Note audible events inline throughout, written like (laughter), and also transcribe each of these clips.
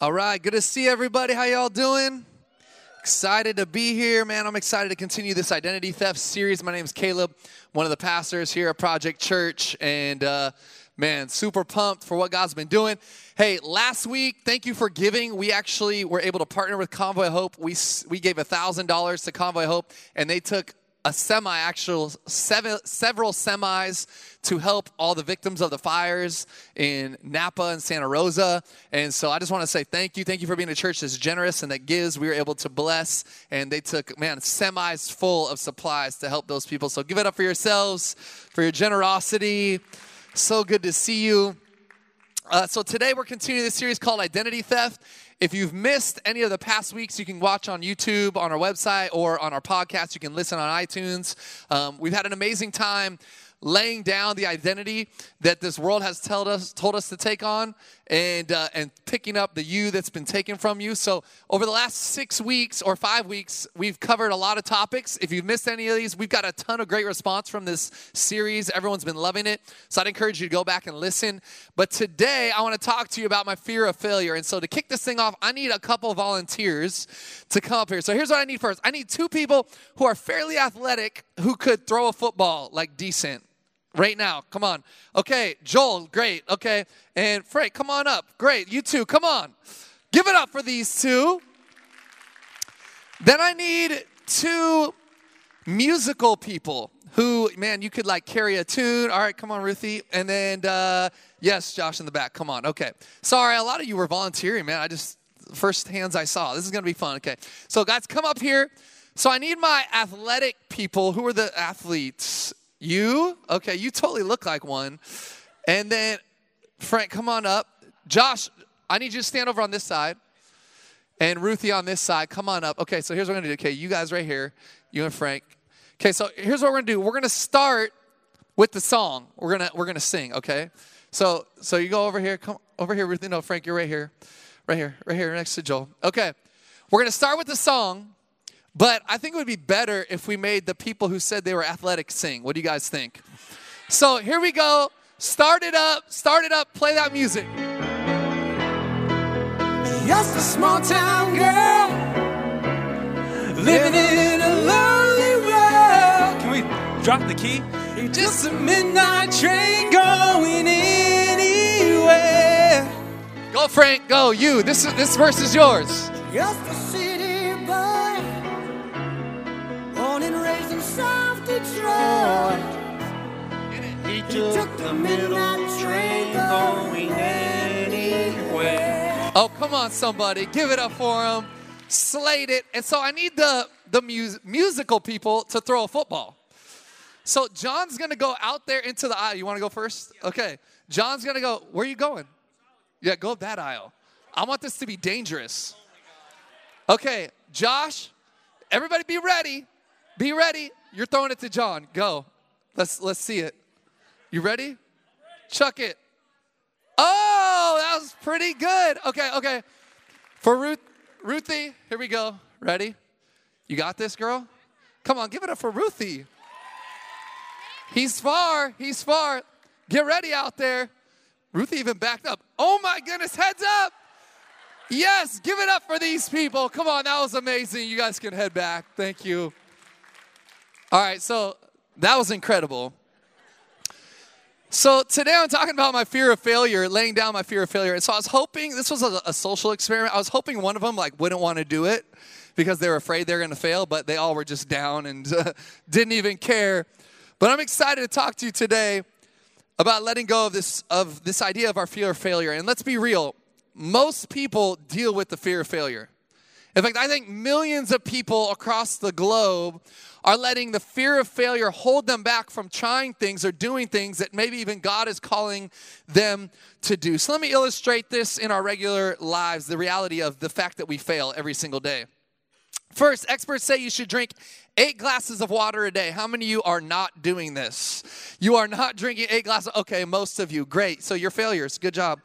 All right, good to see everybody. How y'all doing? Excited to be here, man. I'm excited to continue this identity theft series. My name is Caleb, one of the pastors here at Project Church, and uh, man, super pumped for what God's been doing. Hey, last week, thank you for giving. We actually were able to partner with Convoy Hope. We we gave a thousand dollars to Convoy Hope, and they took a semi actual seven, several semis to help all the victims of the fires in Napa and Santa Rosa. And so I just want to say thank you. Thank you for being a church that's generous and that gives. We were able to bless, and they took, man, semis full of supplies to help those people. So give it up for yourselves, for your generosity. So good to see you. Uh, so today we're continuing this series called Identity Theft. If you've missed any of the past weeks, you can watch on YouTube, on our website, or on our podcast. You can listen on iTunes. Um, we've had an amazing time laying down the identity that this world has told us told us to take on and uh, and picking up the you that's been taken from you. So over the last six weeks or five weeks we've covered a lot of topics. If you've missed any of these we've got a ton of great response from this series. Everyone's been loving it. So i'd encourage you to go back and listen. But today i want to talk to you about my fear of failure. And so to kick this thing off i need a couple volunteers to come up here. So here's what i need first. I need two people who are fairly athletic who could throw a football like decent right now. Come on. Okay, Joel, great. Okay, and Frank, come on up. Great. You two, come on. Give it up for these two. Then I need two musical people who, man, you could like carry a tune. All right, come on, Ruthie. And then, uh, yes, Josh in the back. Come on. Okay. Sorry, a lot of you were volunteering, man. I just, first hands I saw. This is going to be fun. Okay. So, guys, come up here. So, I need my athletic people. Who are the athletes? You? Okay, you totally look like one. And then, Frank, come on up. Josh, I need you to stand over on this side. And Ruthie on this side, come on up. Okay, so here's what we're gonna do. Okay, you guys right here, you and Frank. Okay, so here's what we're gonna do. We're gonna start with the song. We're gonna we're gonna sing. Okay, so so you go over here. Come over here, Ruthie. No, Frank, you're right here, right here, right here next to Joel. Okay, we're gonna start with the song. But I think it would be better if we made the people who said they were athletic sing. What do you guys think? So here we go. Start it up, start it up, play that music. Just a small town girl living in a lonely world. Can we drop the key? Just a midnight train going anywhere. Go, Frank, go. You. This is this verse is yours. Just raised in Detroit. He took the midnight train going anywhere. Oh, come on, somebody. Give it up for him. Slate it. And so I need the, the mus- musical people to throw a football. So John's going to go out there into the aisle. You want to go first? Okay. John's going to go. Where are you going? Yeah, go up that aisle. I want this to be dangerous. Okay, Josh, everybody be ready. Be ready. You're throwing it to John. Go. Let's let's see it. You ready? Chuck it. Oh, that was pretty good. Okay, okay. For Ruth, Ruthie, here we go. Ready? You got this, girl? Come on, give it up for Ruthie. He's far. He's far. Get ready out there. Ruthie even backed up. Oh my goodness, heads up. Yes, give it up for these people. Come on, that was amazing. You guys can head back. Thank you. All right, so that was incredible. So today I'm talking about my fear of failure, laying down my fear of failure. And so I was hoping this was a, a social experiment. I was hoping one of them like wouldn't want to do it because they were afraid they're going to fail, but they all were just down and uh, (laughs) didn't even care. But I'm excited to talk to you today about letting go of this of this idea of our fear of failure. And let's be real, most people deal with the fear of failure. In fact, I think millions of people across the globe are letting the fear of failure hold them back from trying things or doing things that maybe even God is calling them to do. So let me illustrate this in our regular lives the reality of the fact that we fail every single day. First, experts say you should drink eight glasses of water a day. How many of you are not doing this? You are not drinking eight glasses. Okay, most of you. Great. So you're failures. Good job.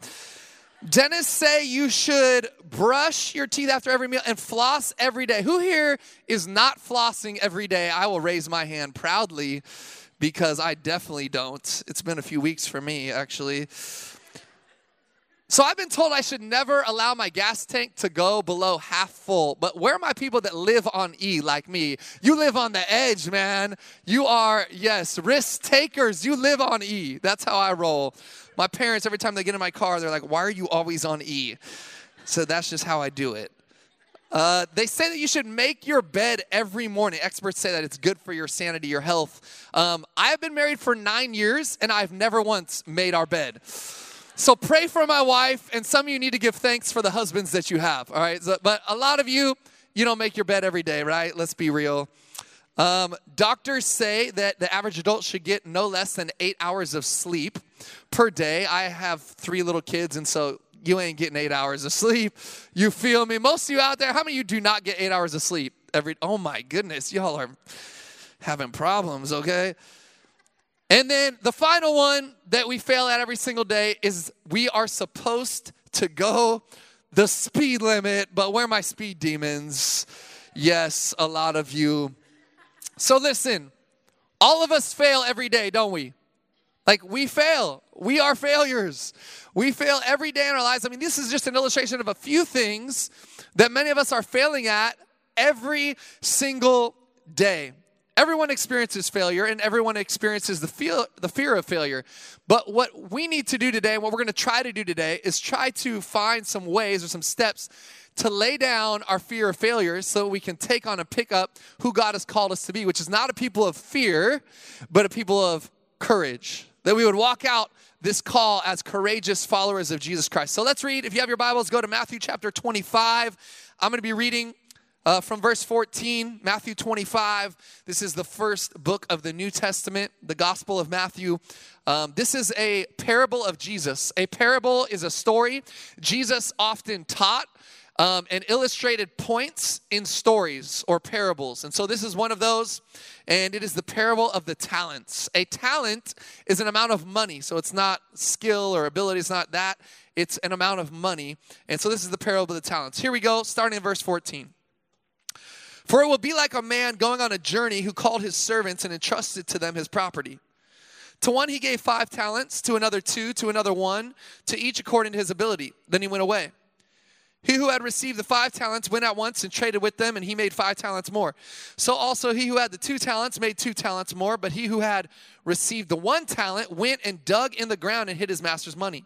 Dentists say you should brush your teeth after every meal and floss every day. Who here is not flossing every day? I will raise my hand proudly because I definitely don't. It's been a few weeks for me, actually. So I've been told I should never allow my gas tank to go below half full. But where are my people that live on E like me? You live on the edge, man. You are, yes, risk takers. You live on E. That's how I roll. My parents, every time they get in my car, they're like, why are you always on E? So that's just how I do it. Uh, they say that you should make your bed every morning. Experts say that it's good for your sanity, your health. Um, I have been married for nine years and I've never once made our bed. So pray for my wife, and some of you need to give thanks for the husbands that you have, all right? So, but a lot of you, you don't make your bed every day, right? Let's be real. Um, doctors say that the average adult should get no less than eight hours of sleep per day. I have three little kids, and so you ain't getting eight hours of sleep. You feel me? Most of you out there, how many of you do not get eight hours of sleep every? Oh my goodness, y'all are having problems, okay? And then the final one that we fail at every single day is we are supposed to go the speed limit, but where are my speed demons? Yes, a lot of you. So listen, all of us fail every day, don't we? Like we fail. We are failures. We fail every day in our lives. I mean, this is just an illustration of a few things that many of us are failing at every single day. Everyone experiences failure and everyone experiences the, feel, the fear of failure. But what we need to do today, and what we're going to try to do today, is try to find some ways or some steps to lay down our fear of failure so we can take on and pick up who God has called us to be, which is not a people of fear, but a people of courage. That we would walk out this call as courageous followers of Jesus Christ. So let's read. If you have your Bibles, go to Matthew chapter 25. I'm going to be reading uh, from verse 14, Matthew 25. This is the first book of the New Testament, the Gospel of Matthew. Um, this is a parable of Jesus. A parable is a story Jesus often taught um, and illustrated points in stories or parables. And so this is one of those, and it is the parable of the talents. A talent is an amount of money, so it's not skill or ability, it's not that, it's an amount of money. And so this is the parable of the talents. Here we go, starting in verse 14. For it will be like a man going on a journey who called his servants and entrusted to them his property. To one he gave five talents, to another two, to another one, to each according to his ability. Then he went away. He who had received the five talents went at once and traded with them, and he made five talents more. So also he who had the two talents made two talents more, but he who had received the one talent went and dug in the ground and hid his master's money.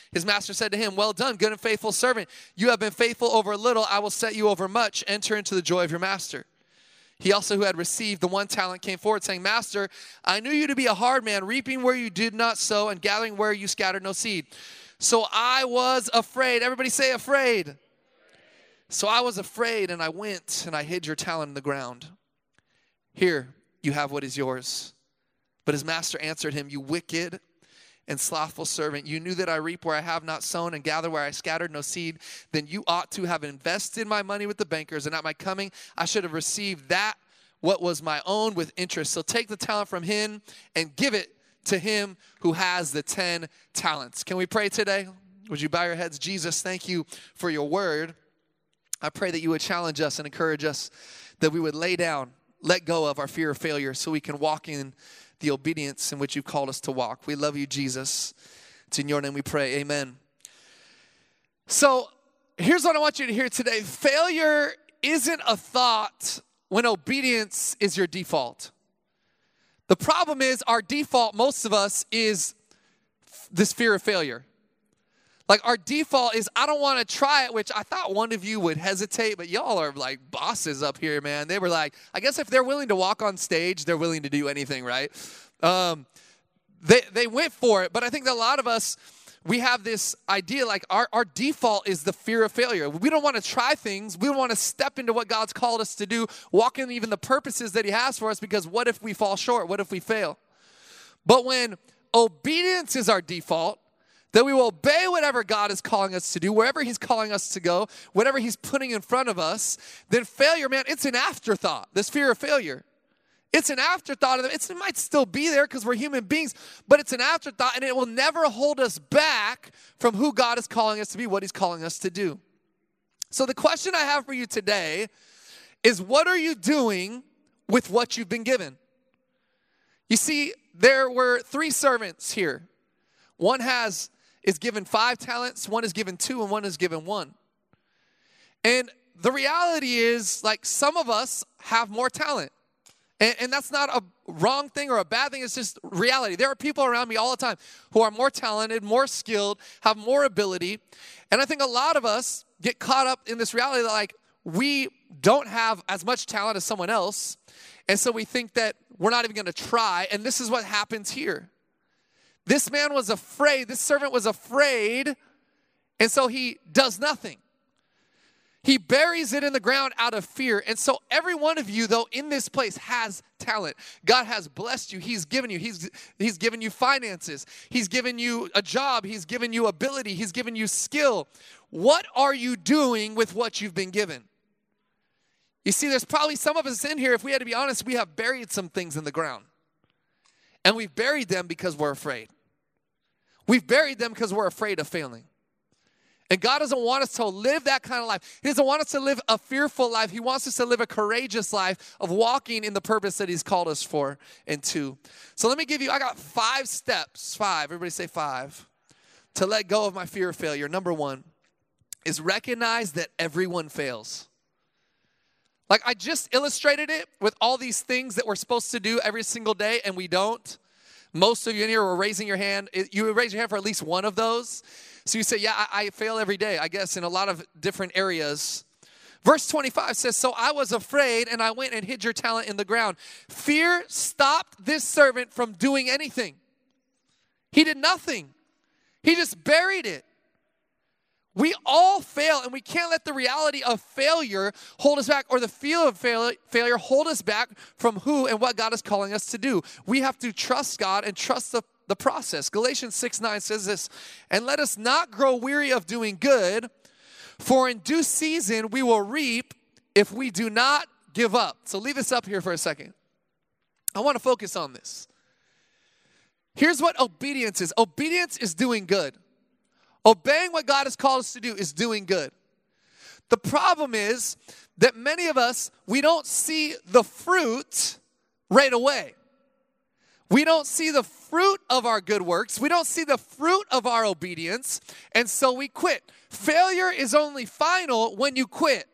His master said to him, Well done, good and faithful servant. You have been faithful over a little, I will set you over much. Enter into the joy of your master. He also, who had received the one talent, came forward, saying, Master, I knew you to be a hard man, reaping where you did not sow, and gathering where you scattered no seed. So I was afraid. Everybody say, afraid. So I was afraid, and I went and I hid your talent in the ground. Here, you have what is yours. But his master answered him, You wicked and slothful servant, you knew that I reap where I have not sown and gather where I scattered no seed. Then you ought to have invested my money with the bankers, and at my coming I should have received that what was my own with interest. So take the talent from him and give it to him who has the 10 talents. Can we pray today? Would you bow your heads? Jesus, thank you for your word. I pray that you would challenge us and encourage us that we would lay down, let go of our fear of failure so we can walk in the obedience in which you've called us to walk. We love you, Jesus. It's in your name we pray. Amen. So here's what I want you to hear today failure isn't a thought when obedience is your default. The problem is, our default, most of us, is this fear of failure. Like our default is, I don't want to try it, which I thought one of you would hesitate, but y'all are like bosses up here, man. They were like, I guess if they're willing to walk on stage, they're willing to do anything, right? Um, they, they went for it, but I think that a lot of us, we have this idea like our, our default is the fear of failure. We don't want to try things. We don't want to step into what God's called us to do, walk in even the purposes that He has for us, because what if we fall short? What if we fail? But when obedience is our default, that we will obey whatever God is calling us to do, wherever He's calling us to go, whatever He's putting in front of us, then failure, man, it's an afterthought. This fear of failure. It's an afterthought. It's, it might still be there because we're human beings, but it's an afterthought and it will never hold us back from who God is calling us to be, what He's calling us to do. So, the question I have for you today is what are you doing with what you've been given? You see, there were three servants here. One has is given five talents, one is given two, and one is given one. And the reality is, like, some of us have more talent. And, and, that's not a wrong thing or a bad thing, it's just reality. There are people around me all the time who are more talented, more skilled, have more ability. And I think a lot of us get caught up in this reality that, like, we don't have as much talent as someone else. And so we think that we're not even gonna try. And this is what happens here. This man was afraid, this servant was afraid, and so he does nothing. He buries it in the ground out of fear. And so, every one of you, though, in this place has talent. God has blessed you. He's given you. He's, he's given you finances. He's given you a job. He's given you ability. He's given you skill. What are you doing with what you've been given? You see, there's probably some of us in here, if we had to be honest, we have buried some things in the ground. And we've buried them because we're afraid. We've buried them because we're afraid of failing. And God doesn't want us to live that kind of life. He doesn't want us to live a fearful life. He wants us to live a courageous life of walking in the purpose that He's called us for and to. So let me give you, I got five steps, five, everybody say five, to let go of my fear of failure. Number one is recognize that everyone fails. Like I just illustrated it with all these things that we're supposed to do every single day and we don't. Most of you in here were raising your hand. You raise your hand for at least one of those. So you say, Yeah, I, I fail every day, I guess, in a lot of different areas. Verse 25 says, So I was afraid and I went and hid your talent in the ground. Fear stopped this servant from doing anything. He did nothing, he just buried it. We all fail, and we can't let the reality of failure hold us back or the fear of fail- failure hold us back from who and what God is calling us to do. We have to trust God and trust the, the process. Galatians 6 9 says this, and let us not grow weary of doing good, for in due season we will reap if we do not give up. So leave this up here for a second. I want to focus on this. Here's what obedience is obedience is doing good. Obeying what God has called us to do is doing good. The problem is that many of us, we don't see the fruit right away. We don't see the fruit of our good works. We don't see the fruit of our obedience, and so we quit. Failure is only final when you quit.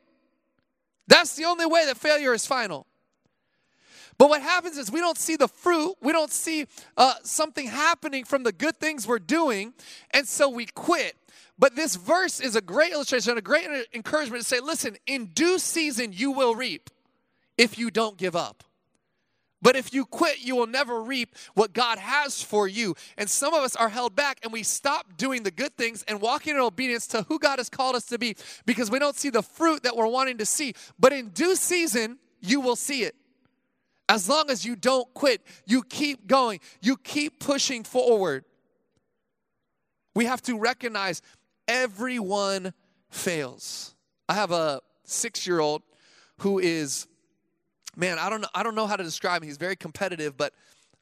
That's the only way that failure is final. But what happens is we don't see the fruit, we don't see uh, something happening from the good things we're doing, and so we quit. But this verse is a great illustration, a great encouragement to say, listen, in due season you will reap if you don't give up. But if you quit, you will never reap what God has for you. And some of us are held back and we stop doing the good things and walking in obedience to who God has called us to be because we don't see the fruit that we're wanting to see. But in due season, you will see it. As long as you don't quit, you keep going, you keep pushing forward. We have to recognize everyone fails. I have a six year old who is, man, I don't know, I don't know how to describe him. He's very competitive, but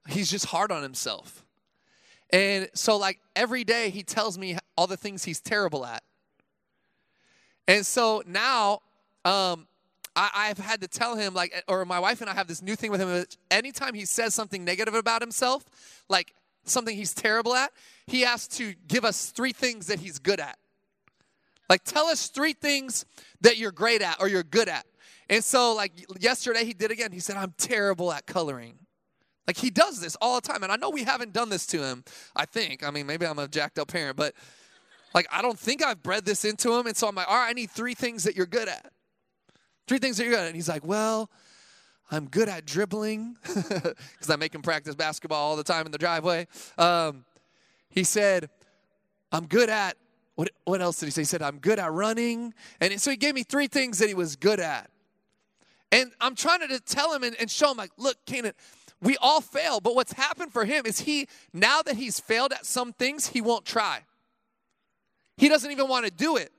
he's just hard on himself. And so, like, every day he tells me all the things he's terrible at. And so now, um, I, have had to tell him, like, or my wife and I have this new thing with him. Anytime he says something negative about himself, like something he's terrible at, he has to give us three things that he's good at. Like, tell us three things that you're great at or you're good at. And so, like, yesterday he did again. He said, I'm terrible at coloring. Like, he does this all the time. And I know we haven't done this to him, I think. I mean, maybe I'm a jacked up parent, but like, I don't think I've bred this into him. And so I'm like, all right, I need three things that you're good at. Three things that you're good at. And he's like, Well, I'm good at dribbling (laughs) because I make him practice basketball all the time in the driveway. Um, he said, I'm good at, what, what else did he say? He said, I'm good at running. And so he gave me three things that he was good at. And I'm trying to tell him and, and show him, like, look, Canaan, we all fail. But what's happened for him is he, now that he's failed at some things, he won't try. He doesn't even want to do it.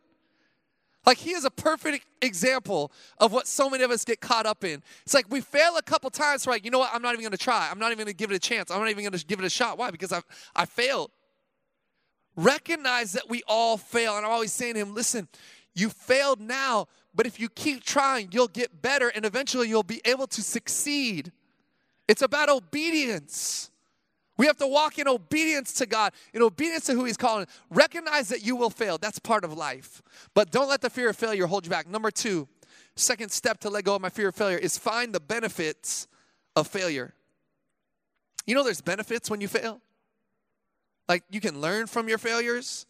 Like he is a perfect example of what so many of us get caught up in. It's like we fail a couple times, like, you know what? I'm not even gonna try. I'm not even gonna give it a chance. I'm not even gonna give it a shot. Why? Because I I failed. Recognize that we all fail. And I'm always saying to him, listen, you failed now, but if you keep trying, you'll get better and eventually you'll be able to succeed. It's about obedience. We have to walk in obedience to God, in obedience to who He's calling. Recognize that you will fail. That's part of life. But don't let the fear of failure hold you back. Number two, second step to let go of my fear of failure is find the benefits of failure. You know, there's benefits when you fail. Like you can learn from your failures.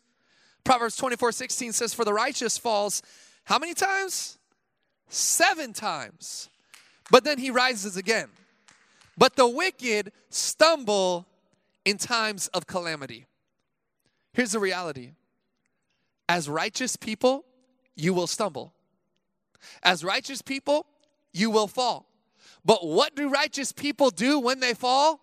Proverbs 24 16 says, For the righteous falls how many times? Seven times. But then he rises again. But the wicked stumble in times of calamity. Here's the reality as righteous people, you will stumble. As righteous people, you will fall. But what do righteous people do when they fall?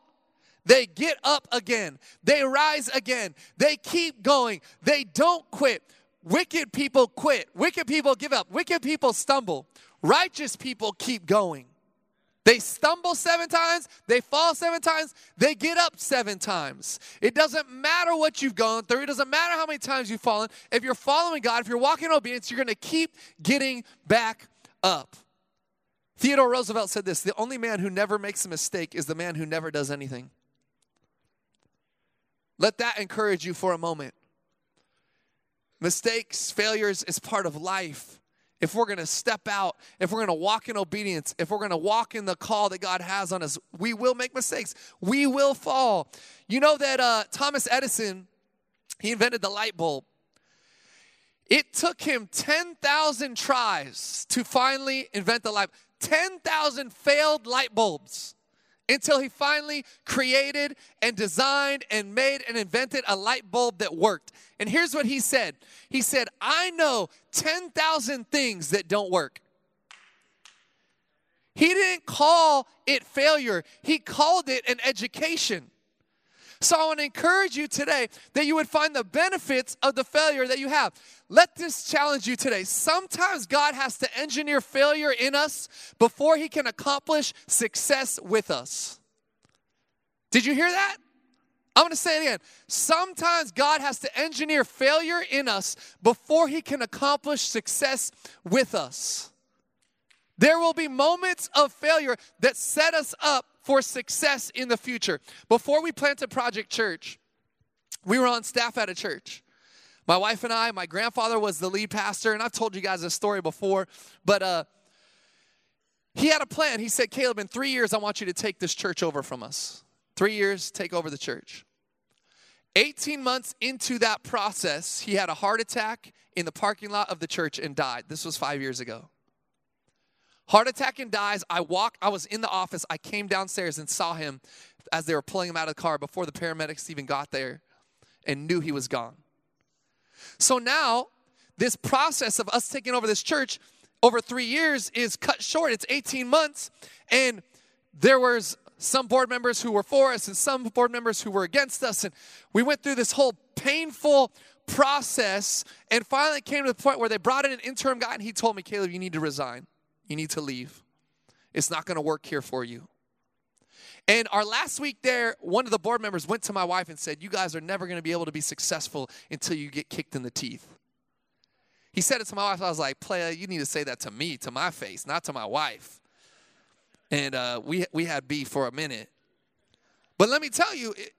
They get up again. They rise again. They keep going. They don't quit. Wicked people quit. Wicked people give up. Wicked people stumble. Righteous people keep going. They stumble seven times, they fall seven times, they get up seven times. It doesn't matter what you've gone through, it doesn't matter how many times you've fallen. If you're following God, if you're walking in obedience, you're gonna keep getting back up. Theodore Roosevelt said this the only man who never makes a mistake is the man who never does anything. Let that encourage you for a moment. Mistakes, failures is part of life if we're going to step out, if we're going to walk in obedience, if we're going to walk in the call that God has on us, we will make mistakes. We will fall. You know that uh, Thomas Edison, he invented the light bulb. It took him 10,000 tries to finally invent the light 10,000 failed light bulbs until he finally created and designed and made and invented a light bulb that worked. And here's what he said He said, I know 10,000 things that don't work. He didn't call it failure, he called it an education. So I want to encourage you today that you would find the benefits of the failure that you have. Let this challenge you today. Sometimes God has to engineer failure in us before he can accomplish success with us. Did you hear that? I'm going to say it again. Sometimes God has to engineer failure in us before he can accomplish success with us. There will be moments of failure that set us up for success in the future. Before we planted Project Church, we were on staff at a church. My wife and I, my grandfather was the lead pastor, and I've told you guys this story before, but uh, he had a plan. He said, Caleb, in three years, I want you to take this church over from us. Three years, take over the church. 18 months into that process, he had a heart attack in the parking lot of the church and died. This was five years ago. Heart attack and dies. I walk, I was in the office. I came downstairs and saw him as they were pulling him out of the car before the paramedics even got there and knew he was gone. So now, this process of us taking over this church over three years is cut short. It's 18 months, and there was some board members who were for us and some board members who were against us, and we went through this whole painful process, and finally came to the point where they brought in an interim guy, and he told me, Caleb, you need to resign. You need to leave. It's not going to work here for you. And our last week there, one of the board members went to my wife and said, You guys are never going to be able to be successful until you get kicked in the teeth. He said it to my wife. I was like, Playa, you need to say that to me, to my face, not to my wife. And uh, we, we had beef for a minute. But let me tell you, it,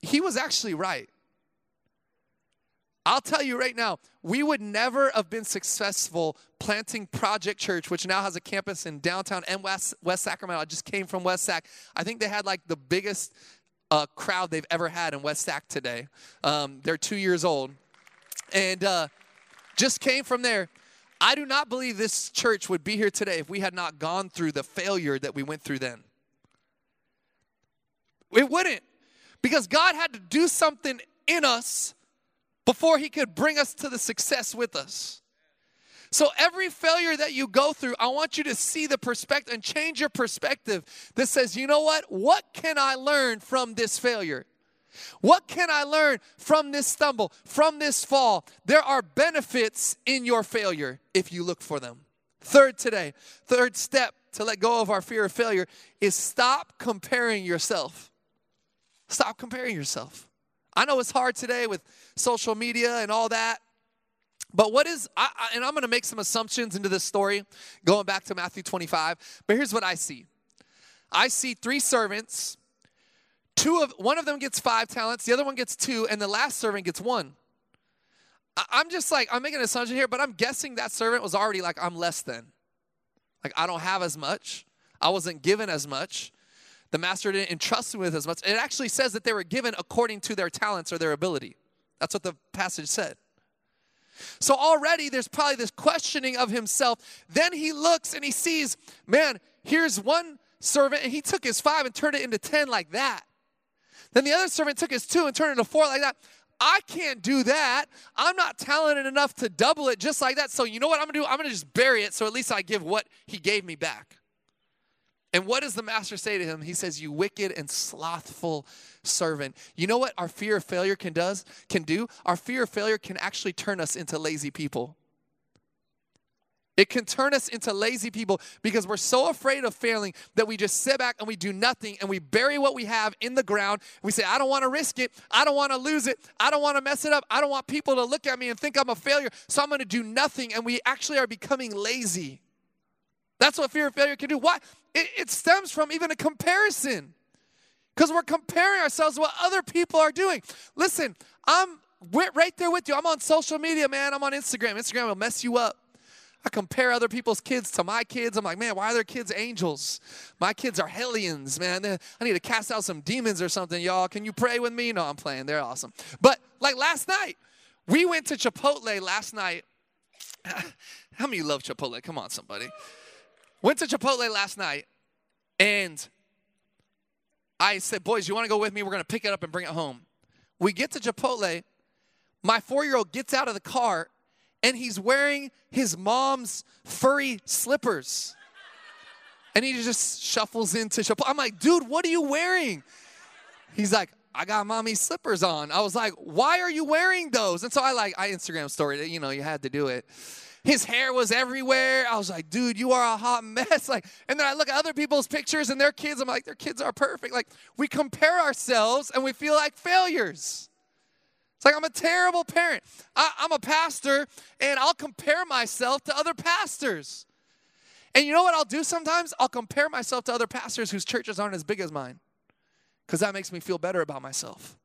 he was actually right. I'll tell you right now, we would never have been successful planting Project Church, which now has a campus in downtown and West, West Sacramento. I just came from West Sac. I think they had like the biggest uh, crowd they've ever had in West Sac today. Um, they're two years old. And uh, just came from there. I do not believe this church would be here today if we had not gone through the failure that we went through then. It wouldn't. Because God had to do something in us before He could bring us to the success with us. So, every failure that you go through, I want you to see the perspective and change your perspective that says, you know what? What can I learn from this failure? What can I learn from this stumble, from this fall? There are benefits in your failure if you look for them. Third today, third step to let go of our fear of failure is stop comparing yourself. Stop comparing yourself. I know it's hard today with social media and all that. But what is, I, I, and I'm going to make some assumptions into this story, going back to Matthew 25. But here's what I see I see three servants. Two of one of them gets five talents, the other one gets two, and the last servant gets one. I, I'm just like I'm making an assumption here, but I'm guessing that servant was already like I'm less than. Like I don't have as much. I wasn't given as much. The master didn't entrust me with as much. It actually says that they were given according to their talents or their ability. That's what the passage said. So already there's probably this questioning of himself. Then he looks and he sees, man, here's one servant and he took his five and turned it into 10 like that. Then the other servant took his two and turned it into four like that. I can't do that. I'm not talented enough to double it just like that. So you know what I'm gonna do? I'm gonna just bury it so at least I give what he gave me back. And what does the master say to him? He says, You wicked and slothful servant. You know what our fear of failure can does can do? Our fear of failure can actually turn us into lazy people. It can turn us into lazy people because we're so afraid of failing that we just sit back and we do nothing and we bury what we have in the ground. We say, I don't want to risk it. I don't want to lose it. I don't want to mess it up. I don't want people to look at me and think I'm a failure. So I'm going to do nothing. And we actually are becoming lazy. That's what fear of failure can do. Why? It, it stems from even a comparison because we're comparing ourselves to what other people are doing. Listen, I'm right there with you. I'm on social media, man. I'm on Instagram. Instagram will mess you up. I compare other people's kids to my kids. I'm like, man, why are their kids angels? My kids are hellions, man. I need to cast out some demons or something, y'all. Can you pray with me? No, I'm playing. They're awesome. But like last night, we went to Chipotle last night. (laughs) How many love Chipotle? Come on, somebody. Went to Chipotle last night and I said, Boys, you want to go with me? We're going to pick it up and bring it home. We get to Chipotle. My four year old gets out of the car and he's wearing his mom's furry slippers. And he just shuffles into Chipotle. I'm like, Dude, what are you wearing? He's like, I got mommy's slippers on. I was like, why are you wearing those? And so I like, I Instagram story, you know, you had to do it. His hair was everywhere. I was like, dude, you are a hot mess. (laughs) Like, and then I look at other people's pictures and their kids. I'm like, their kids are perfect. Like, we compare ourselves and we feel like failures. It's like I'm a terrible parent. I, I'm a pastor and I'll compare myself to other pastors. And you know what I'll do sometimes? I'll compare myself to other pastors whose churches aren't as big as mine because that makes me feel better about myself.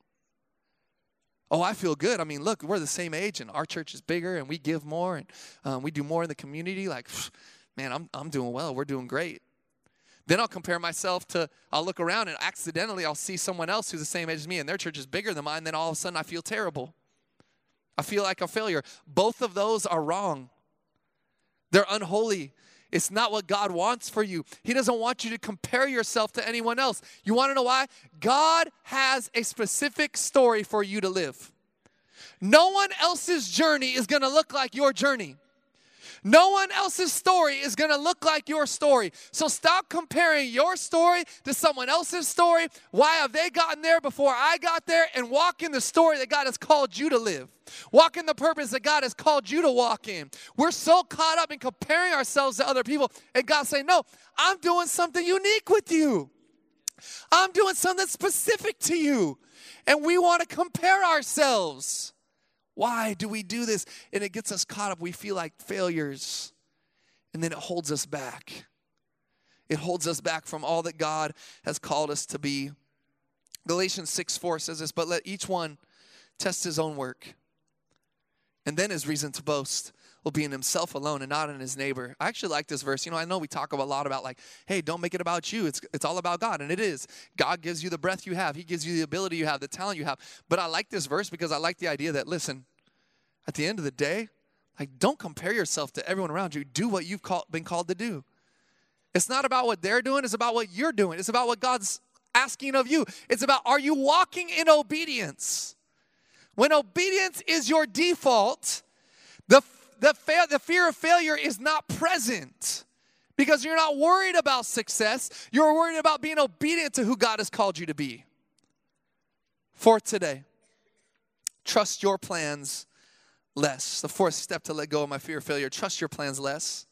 Oh, I feel good. I mean, look, we're the same age, and our church is bigger, and we give more, and um, we do more in the community. Like, man, I'm, I'm doing well. We're doing great. Then I'll compare myself to, I'll look around and accidentally I'll see someone else who's the same age as me, and their church is bigger than mine. Then all of a sudden I feel terrible. I feel like a failure. Both of those are wrong, they're unholy. It's not what God wants for you. He doesn't want you to compare yourself to anyone else. You want to know why? God has a specific story for you to live. No one else's journey is going to look like your journey. No one else's story is going to look like your story. So stop comparing your story to someone else's story. Why have they gotten there before I got there? And walk in the story that God has called you to live. Walk in the purpose that God has called you to walk in. We're so caught up in comparing ourselves to other people. And God saying, No, I'm doing something unique with you. I'm doing something specific to you. And we want to compare ourselves. Why do we do this? And it gets us caught up. We feel like failures, and then it holds us back. It holds us back from all that God has called us to be. Galatians 6 4 says this, but let each one test his own work. And then his reason to boast will be in himself alone and not in his neighbor. I actually like this verse. You know, I know we talk a lot about like, hey, don't make it about you. It's it's all about God, and it is. God gives you the breath you have. He gives you the ability you have, the talent you have. But I like this verse because I like the idea that listen, at the end of the day, like don't compare yourself to everyone around you. Do what you've call, been called to do. It's not about what they're doing, it's about what you're doing. It's about what God's asking of you. It's about are you walking in obedience? When obedience is your default, the the, fa- the fear of failure is not present because you're not worried about success. You're worried about being obedient to who God has called you to be. for today. Trust your plans less. The fourth step to let go of my fear of failure trust your plans less.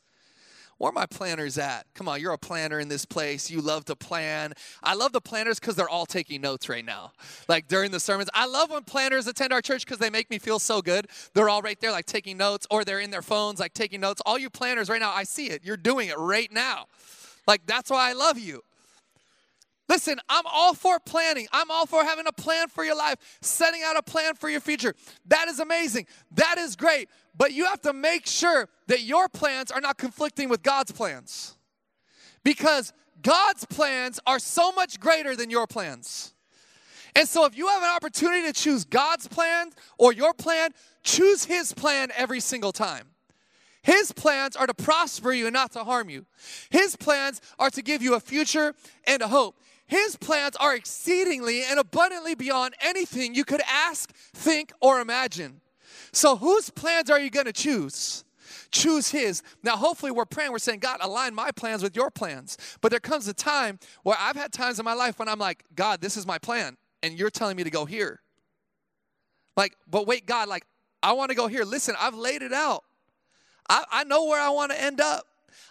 Where are my planners at? Come on, you're a planner in this place. You love to plan. I love the planners because they're all taking notes right now. Like during the sermons. I love when planners attend our church because they make me feel so good. They're all right there, like taking notes, or they're in their phones, like taking notes. All you planners right now, I see it. You're doing it right now. Like that's why I love you. Listen, I'm all for planning. I'm all for having a plan for your life, setting out a plan for your future. That is amazing. That is great. But you have to make sure that your plans are not conflicting with God's plans. Because God's plans are so much greater than your plans. And so if you have an opportunity to choose God's plan or your plan, choose His plan every single time. His plans are to prosper you and not to harm you. His plans are to give you a future and a hope. His plans are exceedingly and abundantly beyond anything you could ask, think, or imagine. So, whose plans are you going to choose? Choose His. Now, hopefully, we're praying, we're saying, God, align my plans with your plans. But there comes a time where I've had times in my life when I'm like, God, this is my plan, and you're telling me to go here. Like, but wait, God, like, I want to go here. Listen, I've laid it out. I, I know where I want to end up.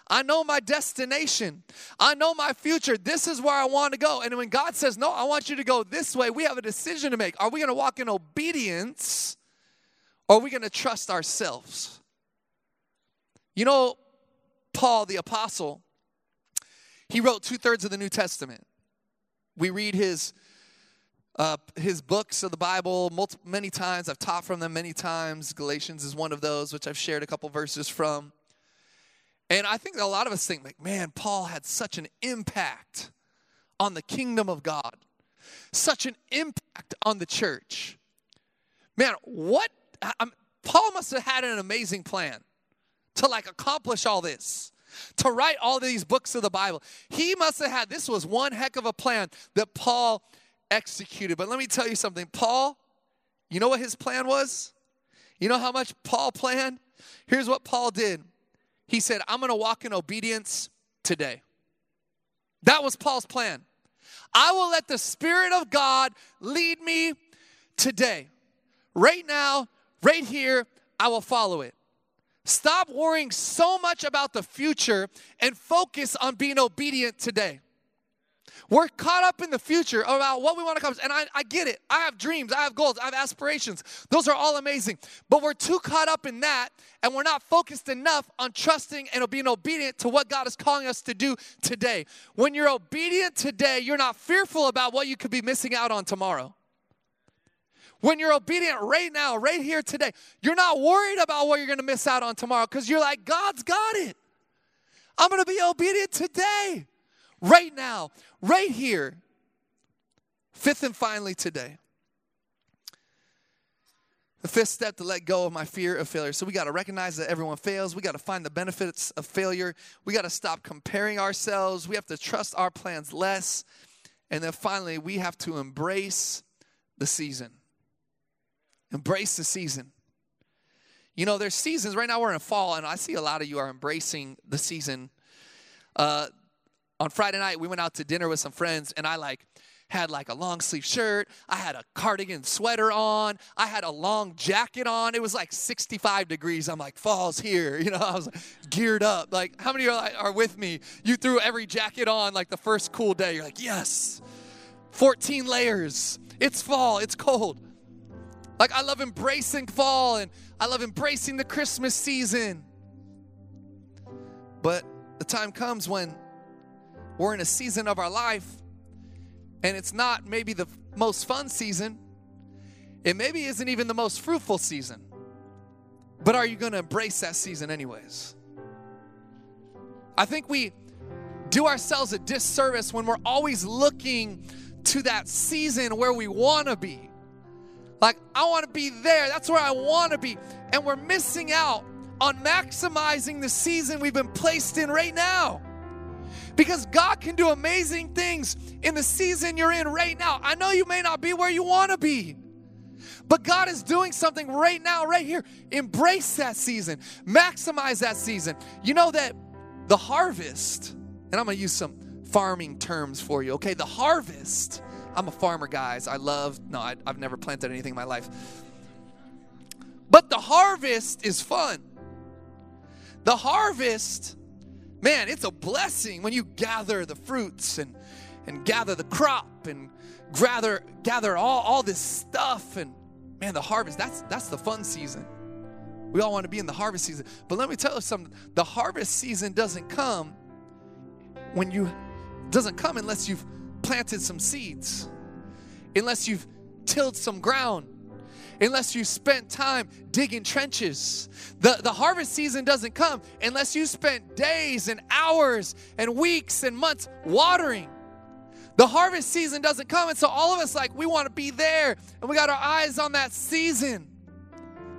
I know my destination. I know my future. This is where I want to go. And when God says, No, I want you to go this way, we have a decision to make. Are we going to walk in obedience or are we going to trust ourselves? You know, Paul the Apostle, he wrote two thirds of the New Testament. We read his uh, his books of the Bible many times. I've taught from them many times. Galatians is one of those, which I've shared a couple verses from. And I think a lot of us think, like, man, Paul had such an impact on the kingdom of God, such an impact on the church. Man, what? I'm, Paul must have had an amazing plan to like accomplish all this, to write all these books of the Bible. He must have had, this was one heck of a plan that Paul executed. But let me tell you something Paul, you know what his plan was? You know how much Paul planned? Here's what Paul did he said, I'm going to walk in obedience today. That was Paul's plan. I will let the Spirit of God lead me today. Right now, right here, I will follow it. Stop worrying so much about the future and focus on being obedient today. We're caught up in the future about what we want to accomplish. And I, I get it. I have dreams, I have goals, I have aspirations. Those are all amazing. But we're too caught up in that, and we're not focused enough on trusting and being obedient to what God is calling us to do today. When you're obedient today, you're not fearful about what you could be missing out on tomorrow. When you're obedient right now, right here today, you're not worried about what you're going to miss out on tomorrow because you're like, God's got it. I'm going to be obedient today right now, right here. Fifth and finally, today. The fifth step to let go of my fear of failure. So we got to recognize that everyone fails. We got to find the benefits of failure. We got to stop comparing ourselves. We have to trust our plans less. And then finally, we have to embrace the season. Embrace the season. You know, there's seasons. Right now, we're in fall, and I see a lot of you are embracing the season. Uh, on Friday night, we went out to dinner with some friends, and I like had like a long sleeve shirt. I had a cardigan sweater on. I had a long jacket on. It was like 65 degrees. I'm like, fall's here. (laughs) You know, I was geared up. Like, how many are, are with me? You threw every jacket on like the first cool day. You're like, yes, 14 layers. It's fall. It's cold. Like, I love embracing fall and I love embracing the Christmas season. But the time comes when we're in a season of our life and it's not maybe the most fun season. It maybe isn't even the most fruitful season. But are you going to embrace that season anyways? I think we do ourselves a disservice when we're always looking to that season where we want to be. Like, I want to be there. That's where I want to be. And we're missing out on maximizing the season we've been placed in right now. Because God can do amazing things in the season you're in right now. I know you may not be where you want to be, but God is doing something right now, right here. Embrace that season, maximize that season. You know that the harvest, and I'm going to use some farming terms for you, okay? The harvest I'm a farmer, guys. I love, no, I, I've never planted anything in my life. But the harvest is fun. The harvest, man, it's a blessing when you gather the fruits and, and gather the crop and gather, gather all, all this stuff. And man, the harvest, that's, that's the fun season. We all want to be in the harvest season. But let me tell you something the harvest season doesn't come when you, doesn't come unless you've planted some seeds, unless you've tilled some ground, unless you spent time digging trenches. The, the harvest season doesn't come unless you spent days and hours and weeks and months watering. The harvest season doesn't come, and so all of us, like, we want to be there, and we got our eyes on that season.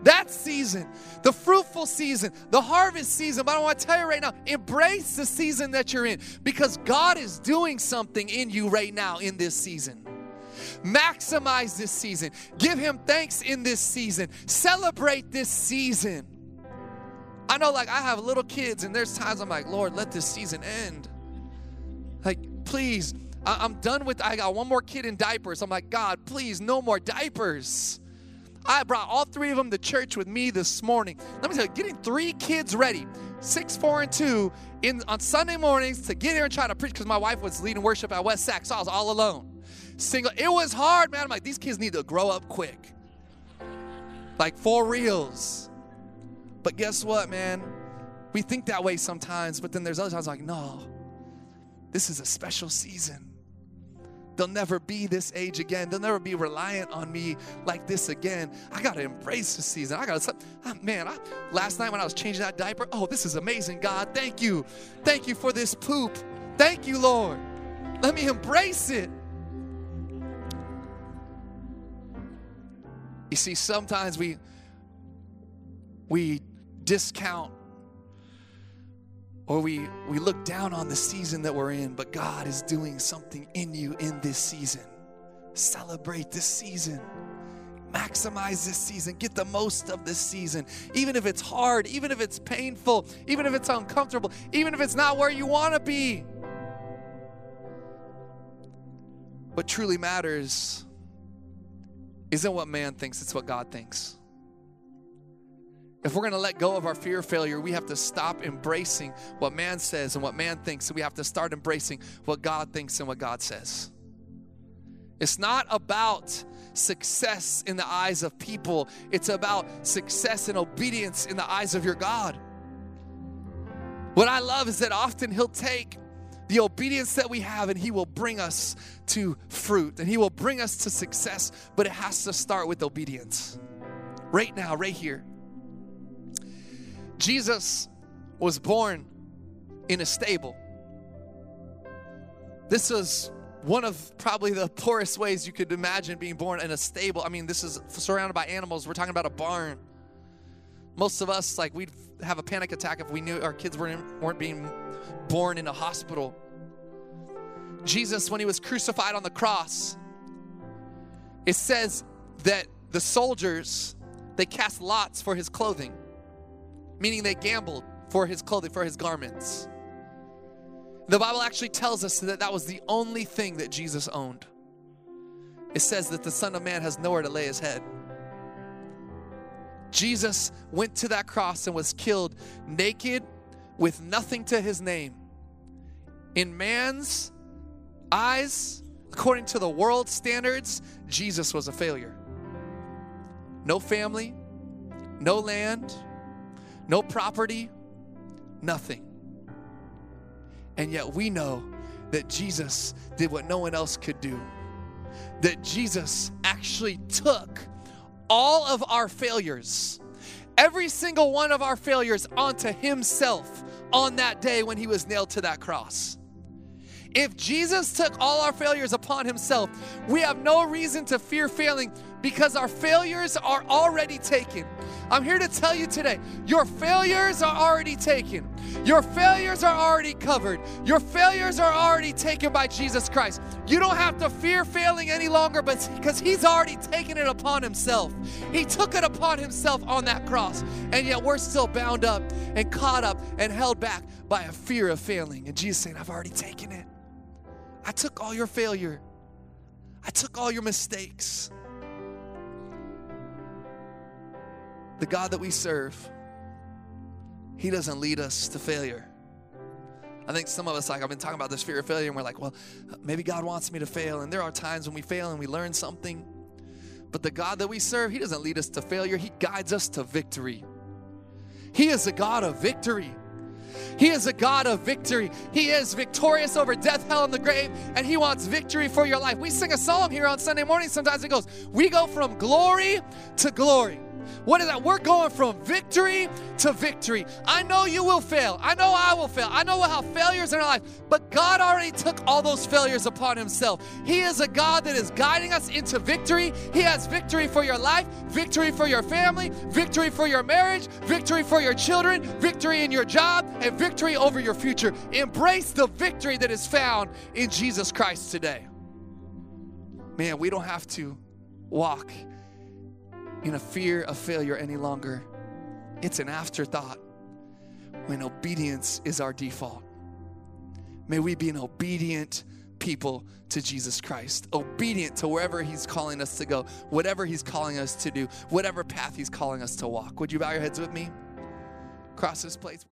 That season, the fruitful season, the harvest season. But I want to tell you right now embrace the season that you're in because God is doing something in you right now in this season. Maximize this season. Give Him thanks in this season. Celebrate this season. I know, like, I have little kids, and there's times I'm like, Lord, let this season end. Like, please, I- am done with, I got one more kid in diapers. I'm like, God, please, no more diapers. I brought all three of them to church with me this morning. Let me tell you, getting three kids ready, six, four, and two, in on Sunday mornings to get here and try to preach because my wife was leading worship at West Sac, so I was all alone single. It was hard, man. I'm like, these kids need to grow up quick. Like for reals. But guess what, man? We think that way sometimes, but then there's other times like, no, this is a special season. They'll never be this age again. They'll never be reliant on me like this again. I got to embrace the season. I got to, ah, man, I, last night when I was changing that diaper, oh, this is amazing, God. Thank you. Thank you for this poop. Thank you, Lord. Let me embrace it. You see, sometimes we we discount or we we look down on the season that we're in, but God is doing something in you in this season. Celebrate this season. Maximize this season. Get the most of this season. Even if it's hard, even if it's painful, even if it's uncomfortable, even if it's not where you want to be. What truly matters isn't what man thinks, it's what God thinks. If we're going to let go of our fear of failure, we have to stop embracing what man says and what man thinks, and we have to start embracing what God thinks and what God says. It's not about success in the eyes of people, it's about success and obedience in the eyes of your God. What I love is that often He'll take the obedience that we have, and He will bring us to fruit and He will bring us to success, but it has to start with obedience. Right now, right here. Jesus was born in a stable. This was one of probably the poorest ways you could imagine being born in a stable. I mean, this is surrounded by animals. We're talking about a barn. Most of us, like, we'd have a panic attack if we knew our kids weren't, weren't being born in a hospital. Jesus, when he was crucified on the cross, it says that the soldiers, they cast lots for his clothing, meaning they gambled for his clothing, for his garments. The Bible actually tells us that that was the only thing that Jesus owned. It says that the Son of Man has nowhere to lay his head. Jesus went to that cross and was killed naked with nothing to his name. In man's eyes, according to the world standards, Jesus was a failure. No family, no land, no property, nothing. And yet we know that Jesus did what no one else could do. That Jesus actually took all of our failures, every single one of our failures, onto Himself on that day when He was nailed to that cross. If Jesus took all our failures upon himself, we have no reason to fear failing because our failures are already taken. I'm here to tell you today your failures are already taken. Your failures are already covered. Your failures are already taken by Jesus Christ. You don't have to fear failing any longer but because he's already taken it upon himself. He took it upon himself on that cross. And yet we're still bound up and caught up and held back by a fear of failing. And Jesus saying, I've already taken it. I took all your failure. I took all your mistakes. The God that we serve, He doesn't lead us to failure. I think some of us, like I've been talking about this fear of failure, and we're like, well, maybe God wants me to fail. And there are times when we fail and we learn something. But the God that we serve, He doesn't lead us to failure, He guides us to victory. He is a God of victory. He is a God of victory. He is victorious over death, hell, and the grave, and He wants victory for your life. We sing a song here on Sunday morning. Sometimes it goes, We go from glory to glory. What is that? We're going from victory to victory. I know you will fail. I know I will fail. I know have failures in our life, but God already took all those failures upon Himself. He is a God that is guiding us into victory. He has victory for your life, victory for your family, victory for your marriage, victory for your children, victory in your job, and victory over your future. Embrace the victory that is found in Jesus Christ today. Man, we don't have to walk in a fear of failure any longer. It's an afterthought when obedience is our default. May we be an obedient people to Jesus Christ, obedient to wherever He's calling us to go, whatever He's calling us to do, whatever path He's calling us to walk. Would you bow your heads with me? Cross this place.